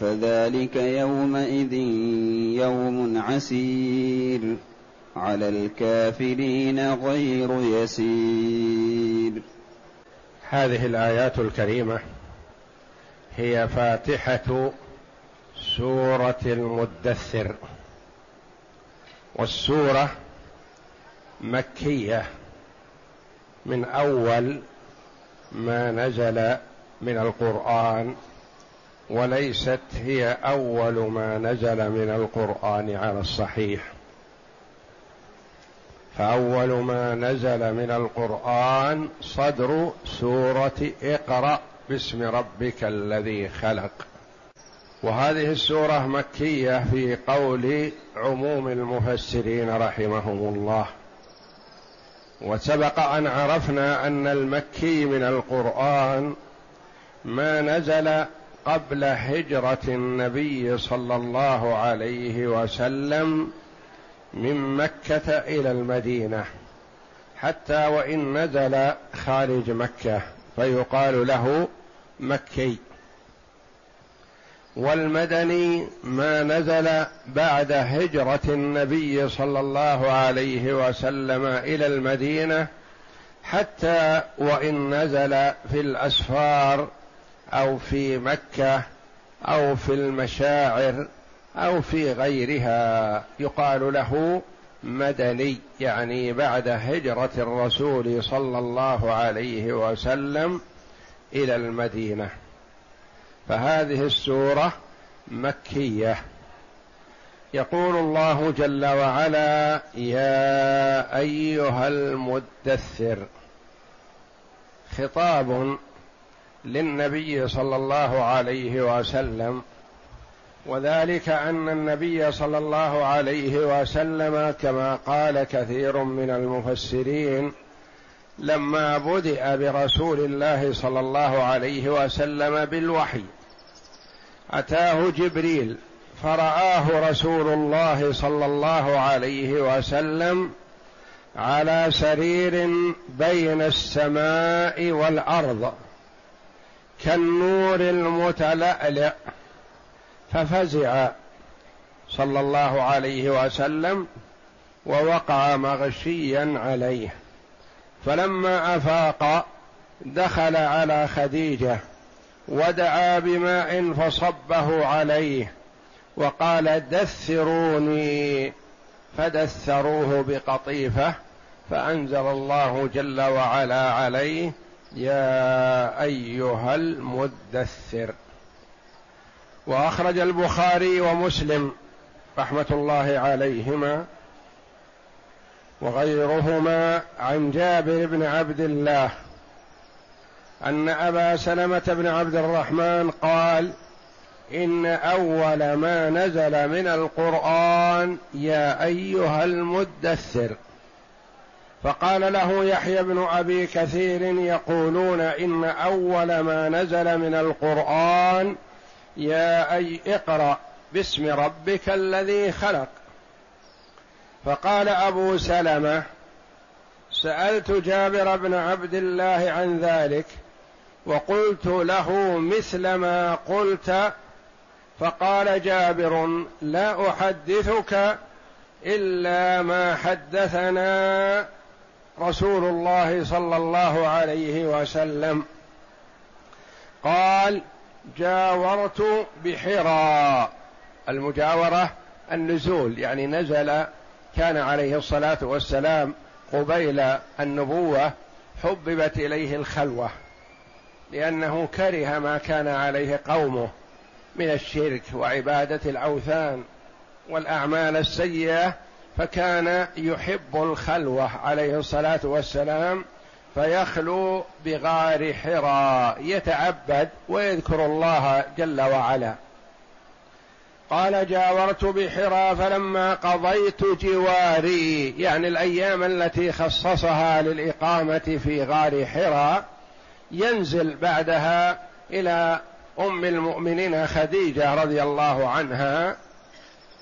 فذلك يومئذ يوم عسير على الكافرين غير يسير. هذه الآيات الكريمة هي فاتحة سورة المدثر والسورة مكية من أول ما نزل من القرآن. وليست هي أول ما نزل من القرآن على الصحيح. فأول ما نزل من القرآن صدر سورة اقرأ باسم ربك الذي خلق. وهذه السورة مكية في قول عموم المفسرين رحمهم الله. وسبق أن عرفنا أن المكي من القرآن ما نزل قبل هجرة النبي صلى الله عليه وسلم من مكة إلى المدينة حتى وإن نزل خارج مكة فيقال له مكي. والمدني ما نزل بعد هجرة النبي صلى الله عليه وسلم إلى المدينة حتى وإن نزل في الأسفار أو في مكة أو في المشاعر أو في غيرها. يقال له مدني يعني بعد هجرة الرسول صلى الله عليه وسلم إلى المدينة. فهذه السورة مكية. يقول الله جل وعلا يا أيها المدثر. خطاب للنبي صلى الله عليه وسلم وذلك أن النبي صلى الله عليه وسلم كما قال كثير من المفسرين لما بدأ برسول الله صلى الله عليه وسلم بالوحي أتاه جبريل فرآه رسول الله صلى الله عليه وسلم على سرير بين السماء والأرض. كالنور المتلألئ ففزع صلى الله عليه وسلم ووقع مغشيا عليه. فلما أفاق دخل على خديجة ودعا بماء فصبه عليه وقال دثروني. فدثروه بقطيفة فأنزل الله جل وعلا عليه يا أيها المدثر. وأخرج البخاري ومسلم رحمة الله عليهما وغيرهما عن جابر بن عبد الله أن أبا سلمة بن عبد الرحمن قال إن أول ما نزل من القرآن يا أيها المدثر. فقال له يحيى بن أبي كثير يقولون إن أول ما نزل من القرآن يا أي اقرأ باسم ربك الذي خلق. فقال أبو سلمة سألت جابر بن عبد الله عن ذلك وقلت له مثل ما قلت. فقال جابر لا أحدثك إلا ما حدثنا. رسول الله صلى الله عليه وسلم قال جاورت بحراء المجاورة النزول يعني نزل كان عليه الصلاة والسلام قبيل النبوة حببت إليه الخلوة لأنه كره ما كان عليه قومه من الشرك وعبادة الأوثان والأعمال السيئة فكان يحب الخلوة عليه الصلاة والسلام فيخلو بغار حراء يتعبد ويذكر الله جل وعلا. قال جاورت بحرى فلما قضيت جواري يعني الأيام التي خصصها للإقامة في غار حرى ينزل بعدها إلى أم المؤمنين خديجة رضي الله عنها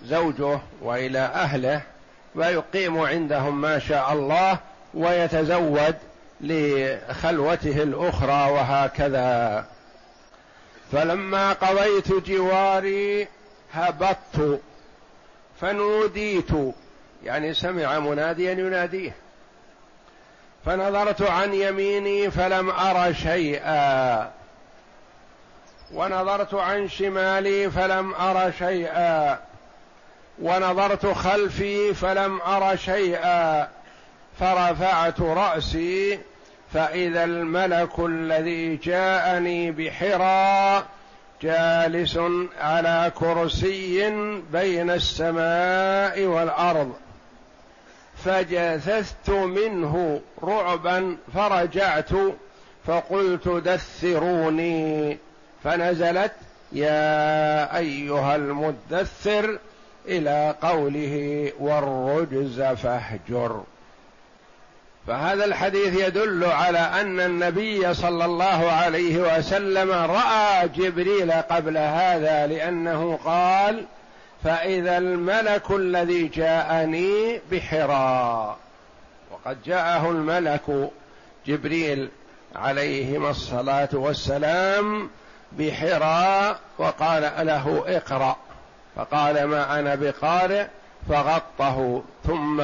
زوجه وإلى أهله ويقيم عندهم ما شاء الله ويتزود لخلوته الأخرى وهكذا. فلما قضيت جواري هبطت فنوديت يعني سمع مناديا يناديه. فنظرت عن يميني فلم أر شيئا. ونظرت عن شمالي فلم أر شيئا. ونظرت خلفي فلم أر شيئا فرفعت رأسي فإذا الملك الذي جاءني بحرى جالس على كرسي بين السماء والأرض. فجثثت منه رعبا فرجعت فقلت دثروني فنزلت يا أيها المدثر إلى قوله والرجز فاهجر. فهذا الحديث يدل على أن النبي صلى الله عليه وسلم رأى جبريل قبل هذا لأنه قال فإذا الملك الذي جاءني بحراء وقد جاءه الملك جبريل عليهما الصلاة والسلام بحراء وقال له اقرأ فقال ما أنا بقارئ فغطه ثم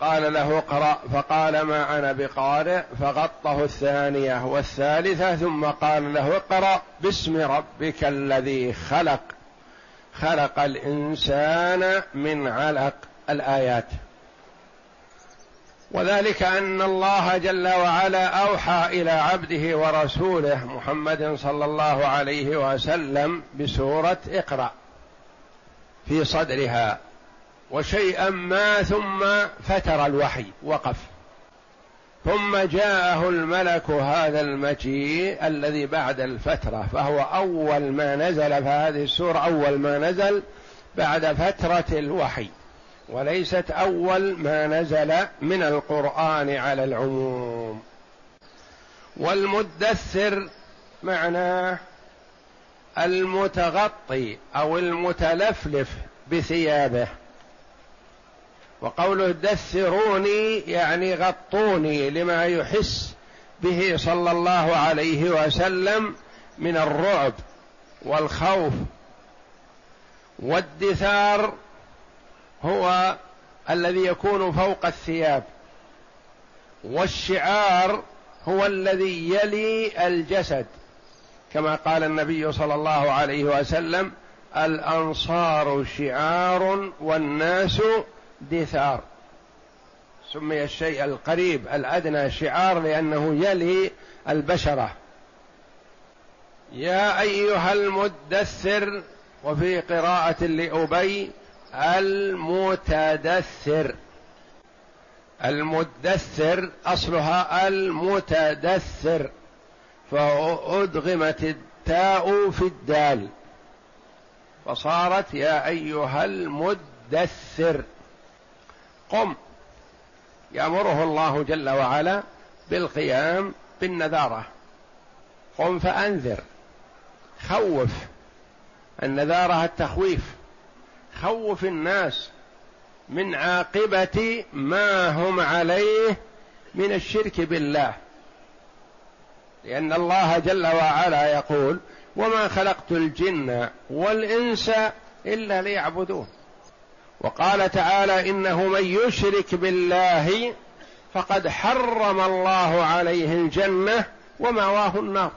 قال له اقرأ فقال ما أنا بقارئ فغطه الثانية والثالثة ثم قال له اقرأ باسم ربك الذي خلق. خلق الإنسان من علق الآيات. وذلك أن الله جل وعلا أوحى إلى عبده ورسوله محمد صلى الله عليه وسلم بسورة اقرأ. في صدرها وشيئا ما ثم فتر الوحي وقف. ثم جاءه الملك هذا المجيء الذي بعد الفترة فهو أول ما نزل فهذه السورة أول ما نزل بعد فترة الوحي وليست أول ما نزل من القرآن على العموم. والمدثر معناه المتغطي أو المتلفلف بثيابه. وقوله دثروني يعني غطوني لما يحس به صلى الله عليه وسلم من الرعب والخوف. والدثار هو الذي يكون فوق الثياب. والشعار هو الذي يلي الجسد. كما قال النبي صلى الله عليه وسلم الأنصار شعار والناس دثار. سمي الشيء القريب الأدنى شعار لأنه يلي البشرة. يا أيها المدثر وفي قراءة لأبي المتدثر. المدثر أصلها المتدثر. فأدغمت التاء في الدال. فصارت يا أيها المدثر. قم. يأمره الله جل وعلا بالقيام بالنذارة. قم فأنذر. خوف. النذارة التخويف. خوف الناس من عاقبة ما هم عليه من الشرك بالله. لأن الله جل وعلا يقول وما خلقت الجن والإنس إلا ليعبدون. وقال تعالى إنه من يشرك بالله فقد حرم الله عليه الجنة ومأواه النار.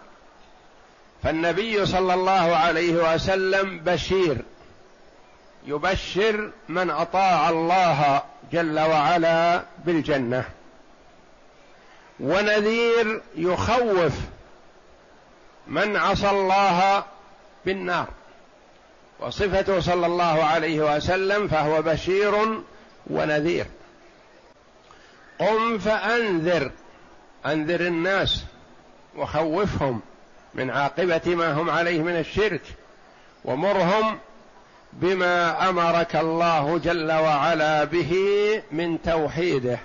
فالنبي صلى الله عليه وسلم بشير يبشر من أطاع الله جل وعلا بالجنة. ونذير يخوف من عصى الله بالنار. وصفته صلى الله عليه وسلم فهو بشير ونذير. قم فأنذر أنذر الناس وخوفهم من عاقبة ما هم عليه من الشرك ومرهم بما أمرك الله جل وعلا به من توحيده.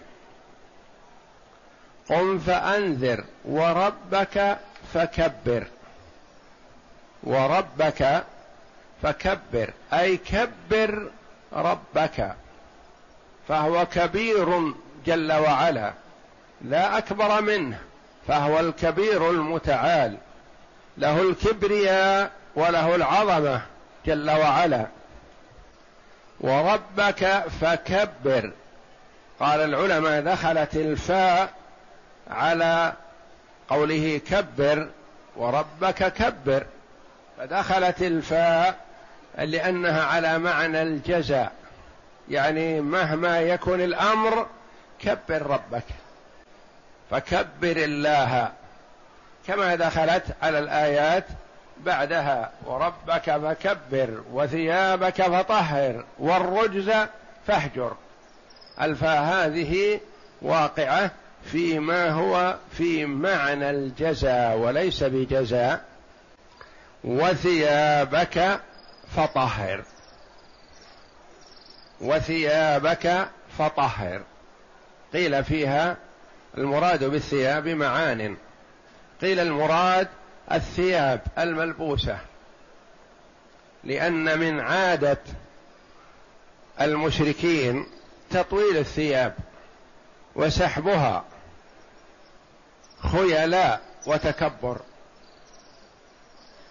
قم فأنذر وربك فكبر. وربك فكبر. أي كبر ربك. فهو كبير جل وعلا. لا أكبر منه. فهو الكبير المتعال. له الكبرياء وله العظمة جل وعلا. وربك فكبر. قال العلماء دخلت الفاء على قوله كبر وربك كبر فدخلت الفاء لأنها على معنى الجزاء يعني مهما يكن الأمر كبر ربك فكبر الله كما دخلت على الآيات بعدها وربك فكبر وثيابك فطهر والرجز فاهجر. الفاء هذه واقعة فيما هو في معنى الجزاء وليس بجزاء وثيابك فطهر. وثيابك فطهر. قيل فيها المراد بالثياب معان. قيل المراد الثياب الملبوسة لأن من عادة المشركين تطويل الثياب. وسحبها خيلاء وتكبر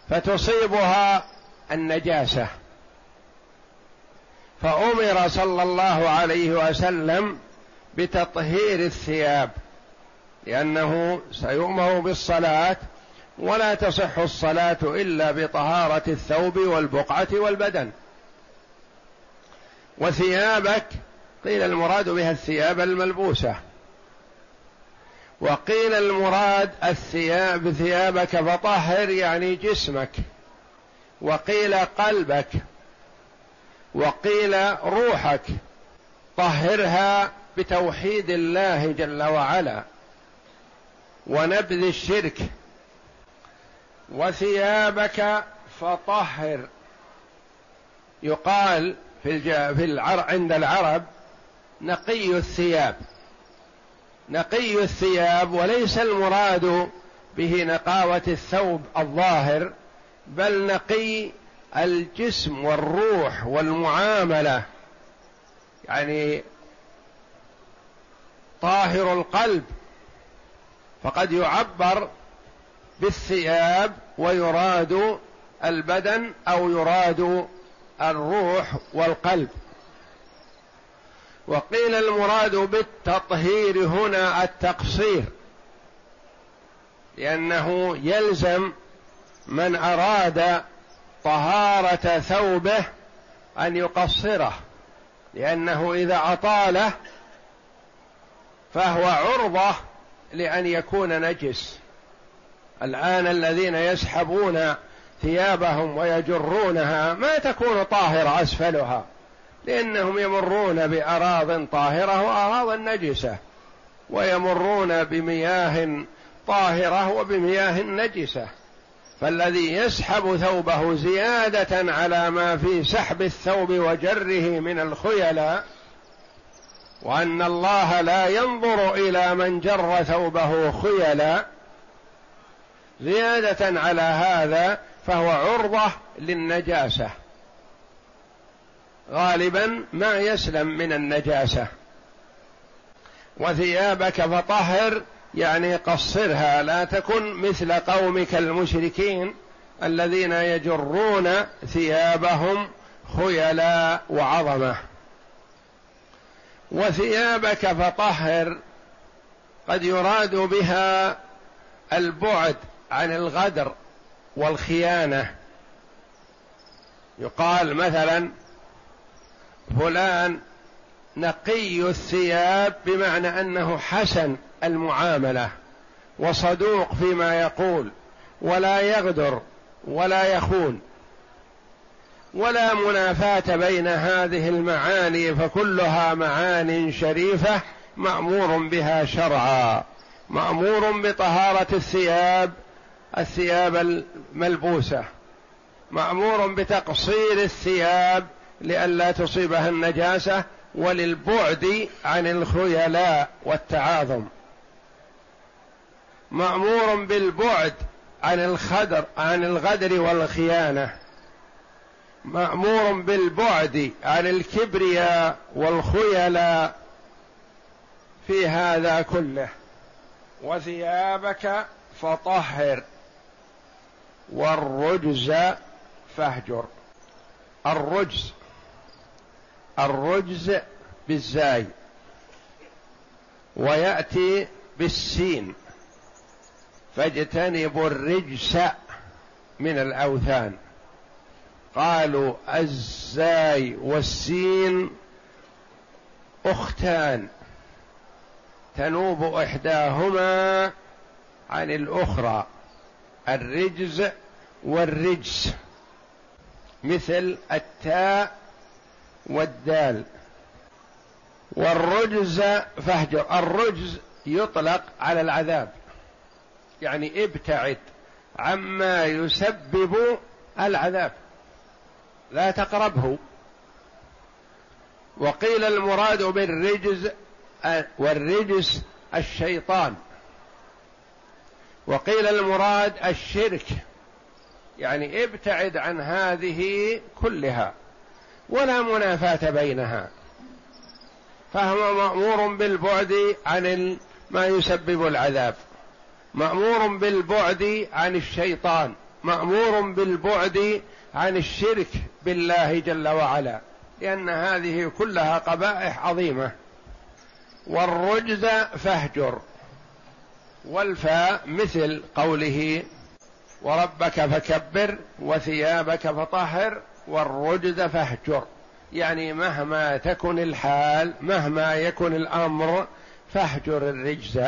فتصيبها النجاسة. فأمر صلى الله عليه وسلم بتطهير الثياب لأنه سيؤمر بالصلاة ولا تصح الصلاة إلا بطهارة الثوب والبقعة والبدن. وثيابك قيل المراد بها الثياب الملبوسة. وقيل المراد الثياب ثيابك فطهر يعني جسمك. وقيل قلبك. وقيل روحك. طهرها بتوحيد الله جل وعلا. ونبذ الشرك. وثيابك فطهر. يقال في في العر عند العرب نقي الثياب. نقي الثياب وليس المراد به نقاوة الثوب الظاهر بل نقي الجسم والروح والمعاملة. يعني طاهر القلب. فقد يعبر بالثياب ويراد البدن أو يراد الروح والقلب. وقيل المراد بالتطهير هنا التقصير لأنه يلزم من أراد طهارة ثوبه أن يقصره لأنه إذا أطاله فهو عرضة لأن يكون نجس. الآن الذين يسحبون ثيابهم ويجرونها ما تكون طاهرة أسفلها. لأنهم يمرون بأراض طاهرة وأراض نجسة ويمرون بمياه طاهرة وبمياه نجسة. فالذي يسحب ثوبه زيادة على ما في سحب الثوب وجره من الخيلاء وأن الله لا ينظر إلى من جر ثوبه خيلا زيادة على هذا فهو عرضة للنجاسة. غالبا ما يسلم من النجاسة. وثيابك فطهر يعني قصرها لا تكن مثل قومك المشركين الذين يجرون ثيابهم خيلاء وعظمة. وثيابك فطهر قد يراد بها البعد عن الغدر والخيانة. يقال مثلا فلان نقي الثياب بمعنى أنه حسن المعاملة وصدوق فيما يقول ولا يغدر ولا يخون ولا منافاة بين هذه المعاني فكلها معان شريفة مأمور بها شرعا مأمور بطهارة الثياب الثياب الملبوسة مأمور بتقصير الثياب لئلا تصيبها النجاسة وللبعد عن الخيلاء والتعاظم. مأمور بالبعد عن الخدر عن الغدر والخيانة. مأمور بالبعد عن الكبرياء والخيلاء في هذا كله. وثيابك فطهر والرجز فاهجر. الرجز الرجز بالزاي ويأتي بالسين. فاجتنبوا الرجس من الأوثان. قالوا الزاي والسين أختان. تنوب إحداهما عن الأخرى. الرجز والرجس. مثل التاء والدال. والرجز فاهجر. الرجز يطلق على العذاب. يعني ابتعد عما يسبب العذاب. لا تقربه. وقيل المراد بالرجز والرجس الشيطان. وقيل المراد الشرك. يعني ابتعد عن هذه كلها. ولا منافاة بينها. فهو مأمور بالبعد عن ما يسبب العذاب. مأمور بالبعد عن الشيطان. مأمور بالبعد عن الشرك بالله جل وعلا. لأن هذه كلها قبائح عظيمة. والرجز فاهجر. والفاء مثل قوله وربك فكبر وثيابك فطهر والرجز فاهجر. يعني مهما تكن الحال مهما يكن الأمر فاهجر الرجز.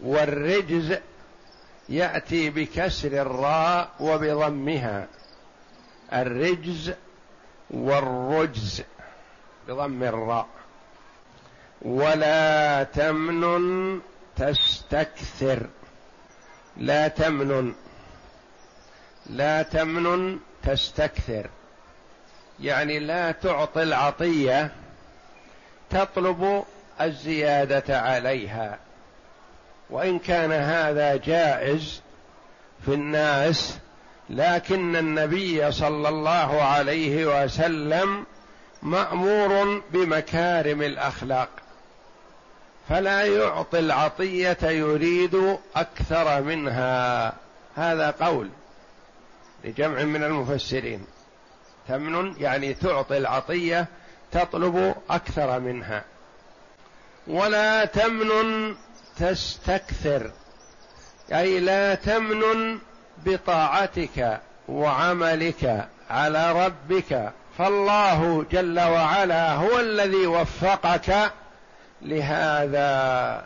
والرجز يأتي بكسر الراء وبضمها. الرجز والرجز بضم الراء. ولا تمنن تستكثر. لا تمنن. لا تمنن تستكثر. يعني لا تعطي العطية تطلب الزيادة عليها. وإن كان هذا جائز في الناس لكن النبي صلى الله عليه وسلم مأمور بمكارم الأخلاق. فلا يعطي العطية يريد أكثر منها. هذا قول. لجمع من المفسرين. تمن يعني تعطي العطية تطلب أكثر منها. ولا تمن تستكثر. أي لا تمن بطاعتك وعملك على ربك. فالله جل وعلا هو الذي وفقك لهذا.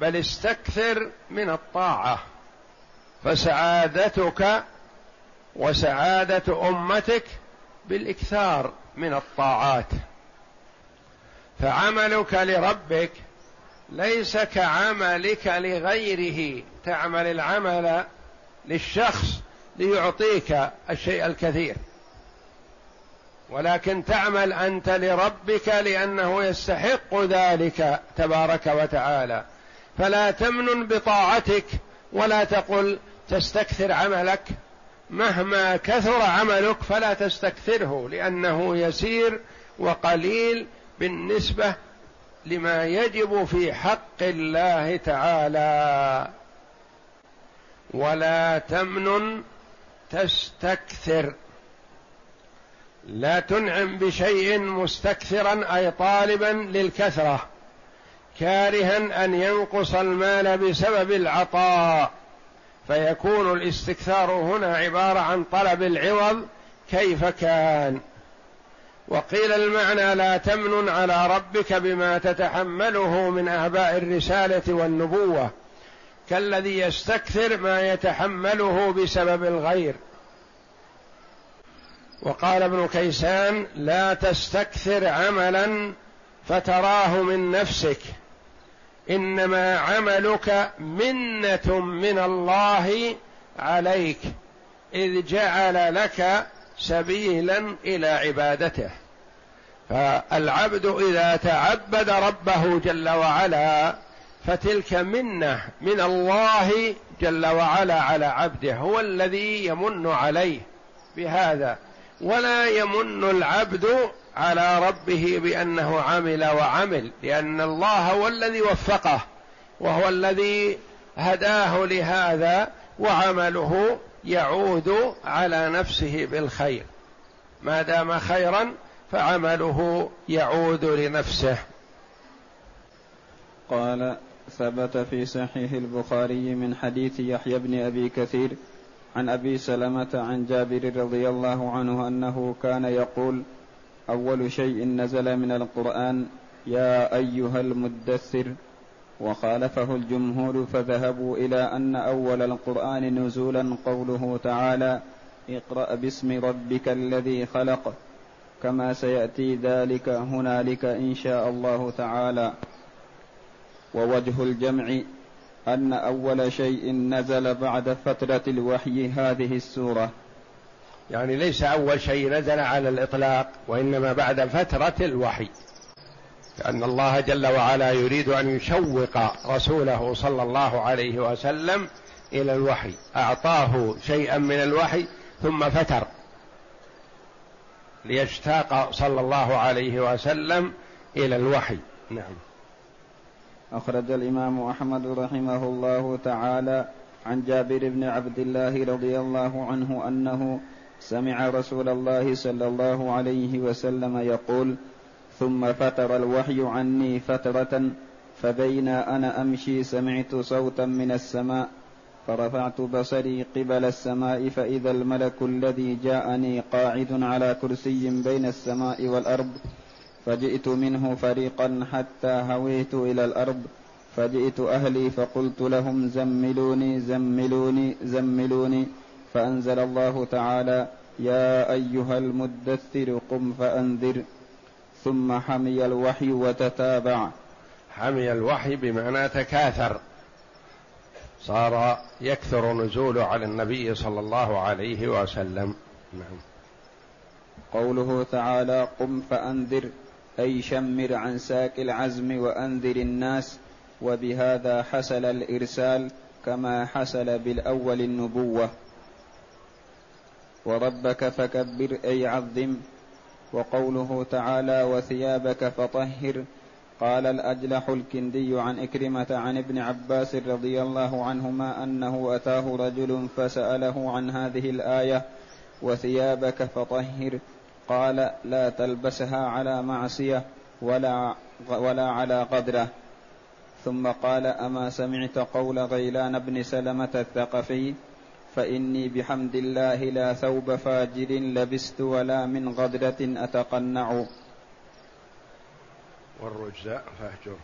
بل استكثر من الطاعة. فسعادتك وسعادة أمتك بالإكثار من الطاعات. فعملك لربك ليس كعملك لغيره. تعمل العمل للشخص ليعطيك الشيء الكثير. ولكن تعمل أنت لربك لأنه يستحق ذلك تبارك وتعالى. فلا تمنن بطاعتك ولا تقل تستكثر عملك. مهما كثر عملك فلا تستكثره لأنه يسير وقليل بالنسبة لما يجب في حق الله تعالى. ولا تمنن تستكثر. لا تنعم بشيء مستكثرا أي طالبا للكثرة كارها أن ينقص المال بسبب العطاء. فيكون الاستكثار هنا عبارة عن طلب العوض كيف كان. وقيل المعنى لا تمنن على ربك بما تتحمله من اعباء الرسالة والنبوة كالذي يستكثر ما يتحمله بسبب الغير. وقال ابن كيسان لا تستكثر عملا فتراه من نفسك. إنما عملك منة من الله عليك إذ جعل لك سبيلا إلى عبادته. فالعبد إذا تعبد ربه جل وعلا فتلك منة من الله جل وعلا على عبده هو الذي يمن عليه بهذا. ولا يمن العبد على ربه بأنه عمل وعمل لأن الله هو الذي وفقه وهو الذي هداه لهذا وعمله يعود على نفسه بالخير. ما دام خيرا فعمله يعود لنفسه. قال ثبت في صحيح البخاري من حديث يحيى بن أبي كثير عن أبي سلمة عن جابر رضي الله عنه أنه كان يقول أول شيء نزل من القرآن يا أيها المدثر. وخالفه الجمهور فذهبوا إلى أن أول القرآن نزولا قوله تعالى اقرأ باسم ربك الذي خلق. كما سيأتي ذلك هنالك إن شاء الله تعالى. ووجه الجمع أن أول شيء نزل بعد فترة الوحي هذه السورة. يعني ليس أول شيء نزل على الإطلاق وإنما بعد فترة الوحي. لأن الله جل وعلا يريد أن يشوق رسوله صلى الله عليه وسلم إلى الوحي. أعطاه شيئا من الوحي ثم فتر. ليشتاق صلى الله عليه وسلم إلى الوحي. نعم. أخرج الإمام أحمد رحمه الله تعالى عن جابر بن عبد الله رضي الله عنه أنه سمع رسول الله صلى الله عليه وسلم يقول ثم فتر الوحي عني فترة فبين أنا أمشي سمعت صوتا من السماء فرفعت بصري قبل السماء فإذا الملك الذي جاءني قاعد على كرسي بين السماء والأرض فجئت منه فريقا حتى هويت إلى الأرض فجئت أهلي فقلت لهم زملوني زملوني زملوني فأنزل الله تعالى يا أيها المدثر قم فأنذر. ثم حمي الوحي وتتابع. حمي الوحي بمعنى تكاثر. صار يكثر نزوله على النبي صلى الله عليه وسلم. نعم. قوله تعالى قم فأنذر أي شمر عن ساك العزم وأنذر الناس. وبهذا حصل الإرسال كما حصل بالأول النبوة. وربك فكبر أي عظم. وقوله تعالى وثيابك فطهر. قال الأجلح الكندي عن إكرمة عن ابن عباس رضي الله عنهما أنه أتاه رجل فسأله عن هذه الآية. وثيابك فطهر. قال لا تلبسها على معصية ولا ولا على قدره ثم قال أما سمعت قول غيلان بن سلمة الثقفي؟ فإني بحمد الله لا ثوب فاجر لبست ولا من غدرة أتقنع. والرجز فاهجر.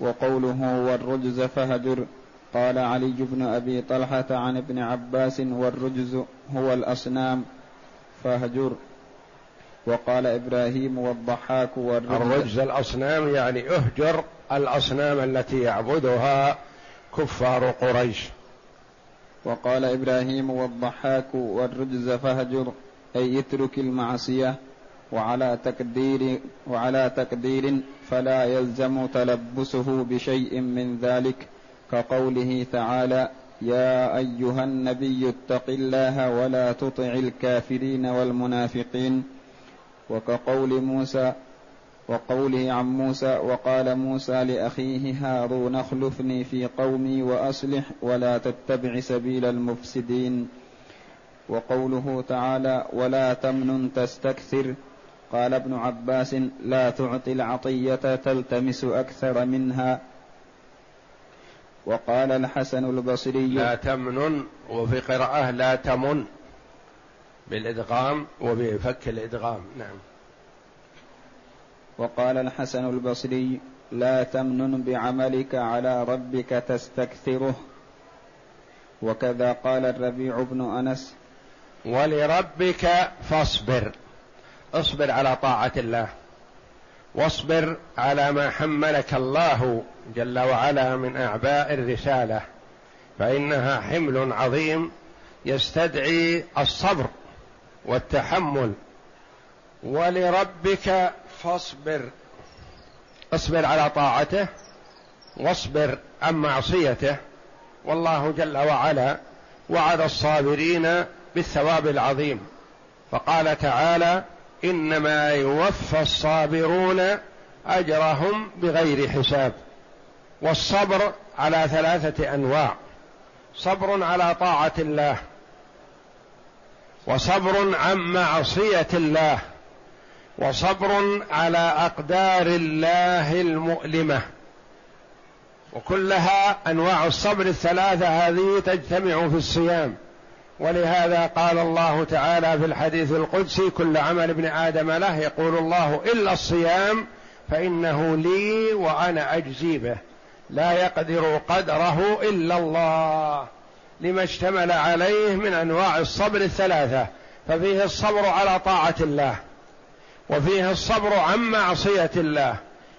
وقوله والرجز فهجر قال علي بن أبي طلحة عن ابن عباس والرجز هو الأصنام فاهجر. وقال إبراهيم والضحاك والرجز. الرجز الأصنام يعني اهجر الأصنام التي يعبدها كفار قريش. وقال إبراهيم والضحاك والرجز فهجر أي اترك المعصية وعلى تقدير وعلى تقدير فلا يلزم تلبسه بشيء من ذلك كقوله تعالى يا أيها النبي اتق الله ولا تطع الكافرين والمنافقين. وكقول موسى وقوله عن موسى وقال موسى لأخيه هارون اخلفني في قومي وأصلح ولا تتبع سبيل المفسدين. وقوله تعالى ولا تمنن تستكثر. قال ابن عباس لا تعطي العطية تلتمس أكثر منها. وقال الحسن البصري لا تمنن وفي قراءة لا تمن بالإدغام وبفك الإدغام. نعم. وقال الحسن البصري لا تمنن بعملك على ربك تستكثره. وكذا قال الربيع بن أنس ولربك فاصبر اصبر على طاعة الله واصبر على ما حملك الله جل وعلا من أعباء الرسالة فإنها حمل عظيم يستدعي الصبر والتحمل ولربك فاصبر. اصبر على طاعته واصبر عن معصيته. والله جل وعلا وعد الصابرين بالثواب العظيم. فقال تعالى إنما يوفى الصابرون أجرهم بغير حساب. والصبر على ثلاثة أنواع. صبر على طاعة الله. وصبر عن معصية الله. وصبر على أقدار الله المؤلمة. وكلها أنواع الصبر الثلاثة هذه تجتمع في الصيام. ولهذا قال الله تعالى في الحديث القدسي كل عمل ابن آدم له يقول الله إلا الصيام فإنه لي وأنا أجزي به. لا يقدر قدره إلا الله. لما اشتمل عليه من أنواع الصبر الثلاثة ففيه الصبر على طاعة الله. وفيه الصبر عن معصية الله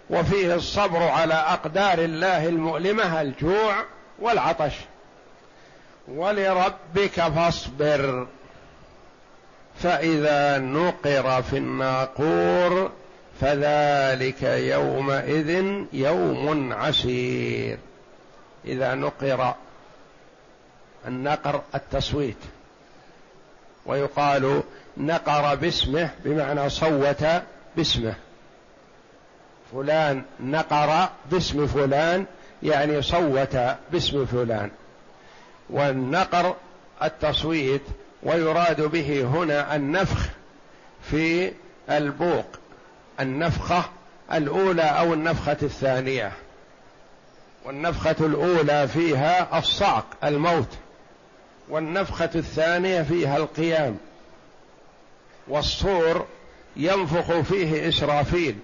وفيه الصبر على أقدار الله المؤلمة الجوع والعطش. ولربك فاصبر فإذا نقر في الناقور فذلك يومئذ يوم عسير. إذا نقر النقر التصويت ويقال نقر باسمه بمعنى صوت باسمه. فلان نقر باسم فلان يعني صوت باسم فلان. والنقر التصويت ويراد به هنا النفخ في البوق النفخة الأولى أو النفخة الثانية. والنفخة الأولى فيها الصعق الموت. والنفخة الثانية فيها القيام. والصور ينفخ فيه إسرافيل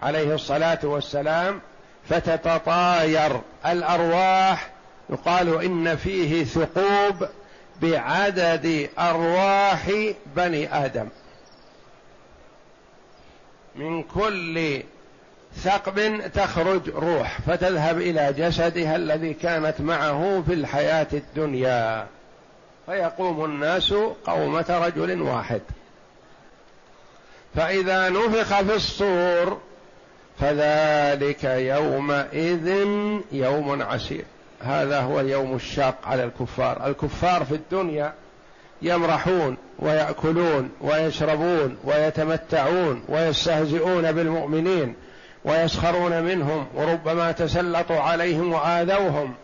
عليه الصلاة والسلام فتتطاير الأرواح. يقال إن فيه ثقوب بعدد أرواح بني آدم. من كل ثقب تخرج روح فتذهب إلى جسدها الذي كانت معه في الحياة الدنيا. فيقوم الناس قومة رجل واحد. فإذا نفخ في الصور فذلك يومئذ يوم عسير. هذا هو اليوم الشاق على الكفار. الكفار في الدنيا يمرحون ويأكلون ويشربون ويتمتعون ويستهزئون بالمؤمنين ويسخرون منهم وربما تسلطوا عليهم وآذوهم.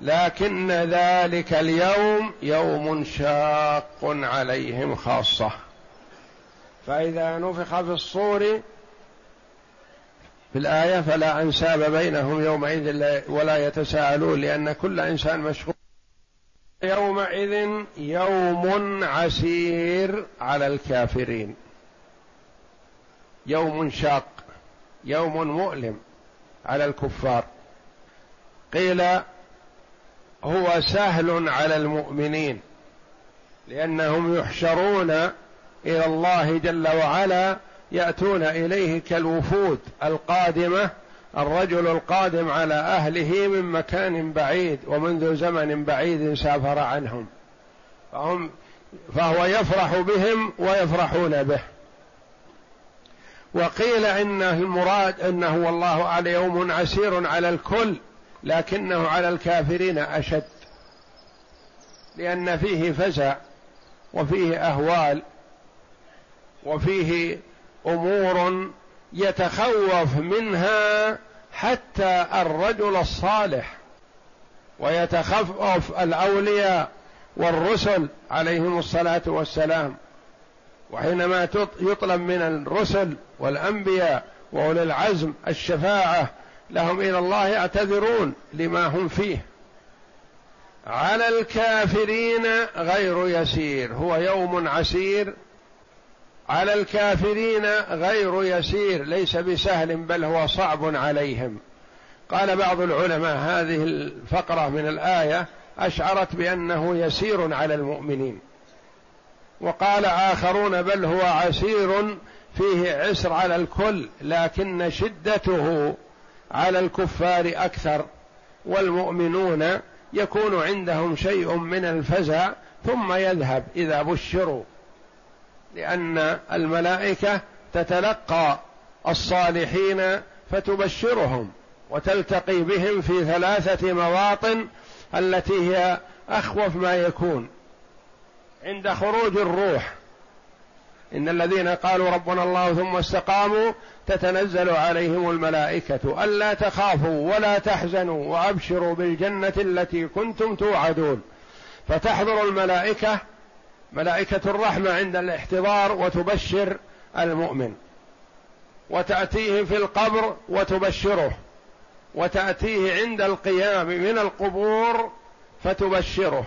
لكن ذلك اليوم يوم شاق عليهم خاصة. فإذا نفخ في الصور في الآية فلا أنساب بينهم يومئذ ولا يتساءلون لأن كل إنسان مشغول. يومئذ يوم عسير على الكافرين. يوم شاق يوم مؤلم على الكفار. قيل هو سهل على المؤمنين لأنهم يحشرون إلى الله جل وعلا يأتون إليه كالوفود القادمة الرجل القادم على أهله من مكان بعيد ومنذ زمن بعيد سافر عنهم. فهم فهو يفرح بهم ويفرحون به. وقيل انه المراد إنه والله على يوم عسير على الكل لكنه على الكافرين أشد لأن فيه فزع وفيه أهوال وفيه أمور يتخوف منها حتى الرجل الصالح ويتخوف الأولياء والرسل عليهم الصلاة والسلام. وحينما يطلب من الرسل والأنبياء وأولي العزم الشفاعة لهم إلى الله يعتذرون لما هم فيه. على الكافرين غير يسير. هو يوم عسير. على الكافرين غير يسير. ليس بسهل بل هو صعب عليهم. قال بعض العلماء هذه الفقرة من الآية أشعرت بأنه يسير على المؤمنين. وقال آخرون بل هو عسير. فيه عسر على الكل. لكن شدته على الكفار أكثر والمؤمنون يكون عندهم شيء من الفزع ثم يذهب إذا بشروا لأن الملائكة تتلقى الصالحين فتبشرهم وتلتقي بهم في ثلاثة مواطن التي هي أخوف ما يكون. عند خروج الروح إن الذين قالوا ربنا الله ثم استقاموا تتنزل عليهم الملائكة ألا تخافوا ولا تحزنوا وأبشروا بالجنة التي كنتم توعدون. فتحضر الملائكة ملائكة الرحمة عند الاحتضار وتبشر المؤمن. وتأتيه في القبر وتبشره. وتأتيه عند القيام من القبور فتبشره.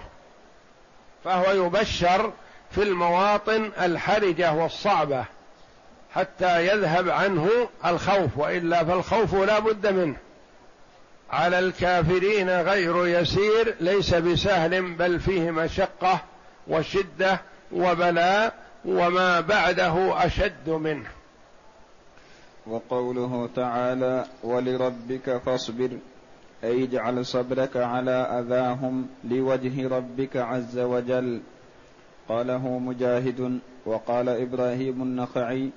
فهو يبشر في المواطن الحرجة والصعبة حتى يذهب عنه الخوف وإلا فالخوف لا بد منه. على الكافرين غير يسير ليس بسهل بل فيه مشقة وشدة وبلاء وما بعده أشد منه. وقوله تعالى ولربك فاصبر أي اجعل صبرك على أذاهم لوجه ربك عز وجل. قاله مجاهد وقال إبراهيم النخعي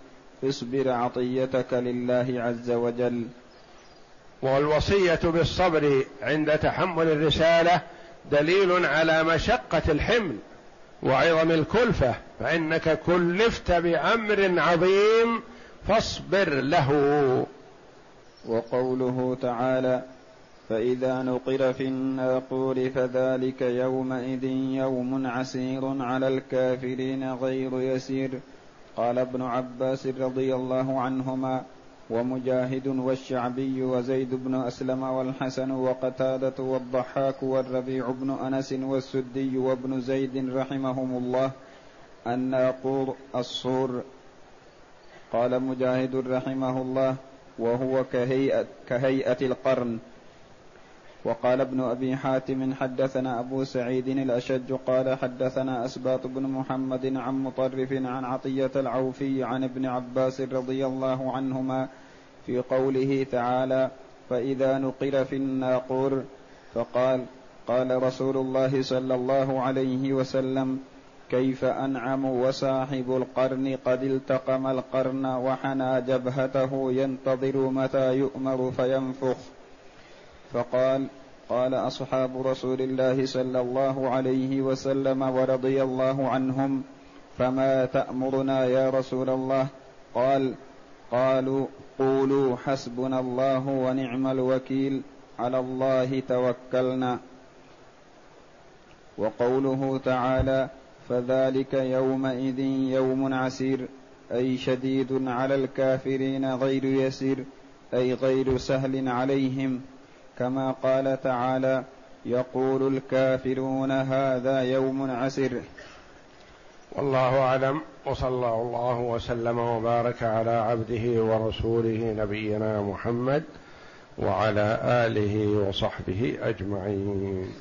اصبر عطيتك لله عز وجل. والوصية بالصبر عند تحمل الرسالة دليل على مشقة الحمل وعظم الكلفة فإنك كلفت بأمر عظيم فاصبر له. وقوله تعالى فإذا نقر في الناقور فذلك يومئذ يوم عسير على الكافرين غير يسير. قال ابن عباس رضي الله عنهما ومجاهد والشعبي وزيد بن أسلم والحسن وقتادة والضحاك والربيع بن أنس والسدي وابن زيد رحمهم الله الناقور الصور. قال مجاهد رحمه الله وهو كهيئة, كهيئة القرن. وقال ابن أبي حاتم حدثنا أبو سعيد الأشج قال حدثنا أسباط بن محمد عن مطرف عن عطية العوفي عن ابن عباس رضي الله عنهما في قوله تعالى فإذا نقر في الناقور فقال قال رسول الله صلى الله عليه وسلم كيف أنعم وصاحب القرن قد التقم القرن وحنى جبهته ينتظر متى يؤمر فينفخ؟ فقال قال أصحاب رسول الله صلى الله عليه وسلم ورضي الله عنهم فما تأمرنا يا رسول الله؟ قال قالوا قولوا حسبنا الله ونعم الوكيل على الله توكلنا. وقوله تعالى فذلك يومئذ يوم عسير أي شديد على الكافرين غير يسير أي غير سهل عليهم. كما قال تعالى يقول الكافرون هذا يوم عسر. والله أعلم وصلى الله وسلم وبارك على عبده ورسوله نبينا محمد وعلى آله وصحبه أجمعين.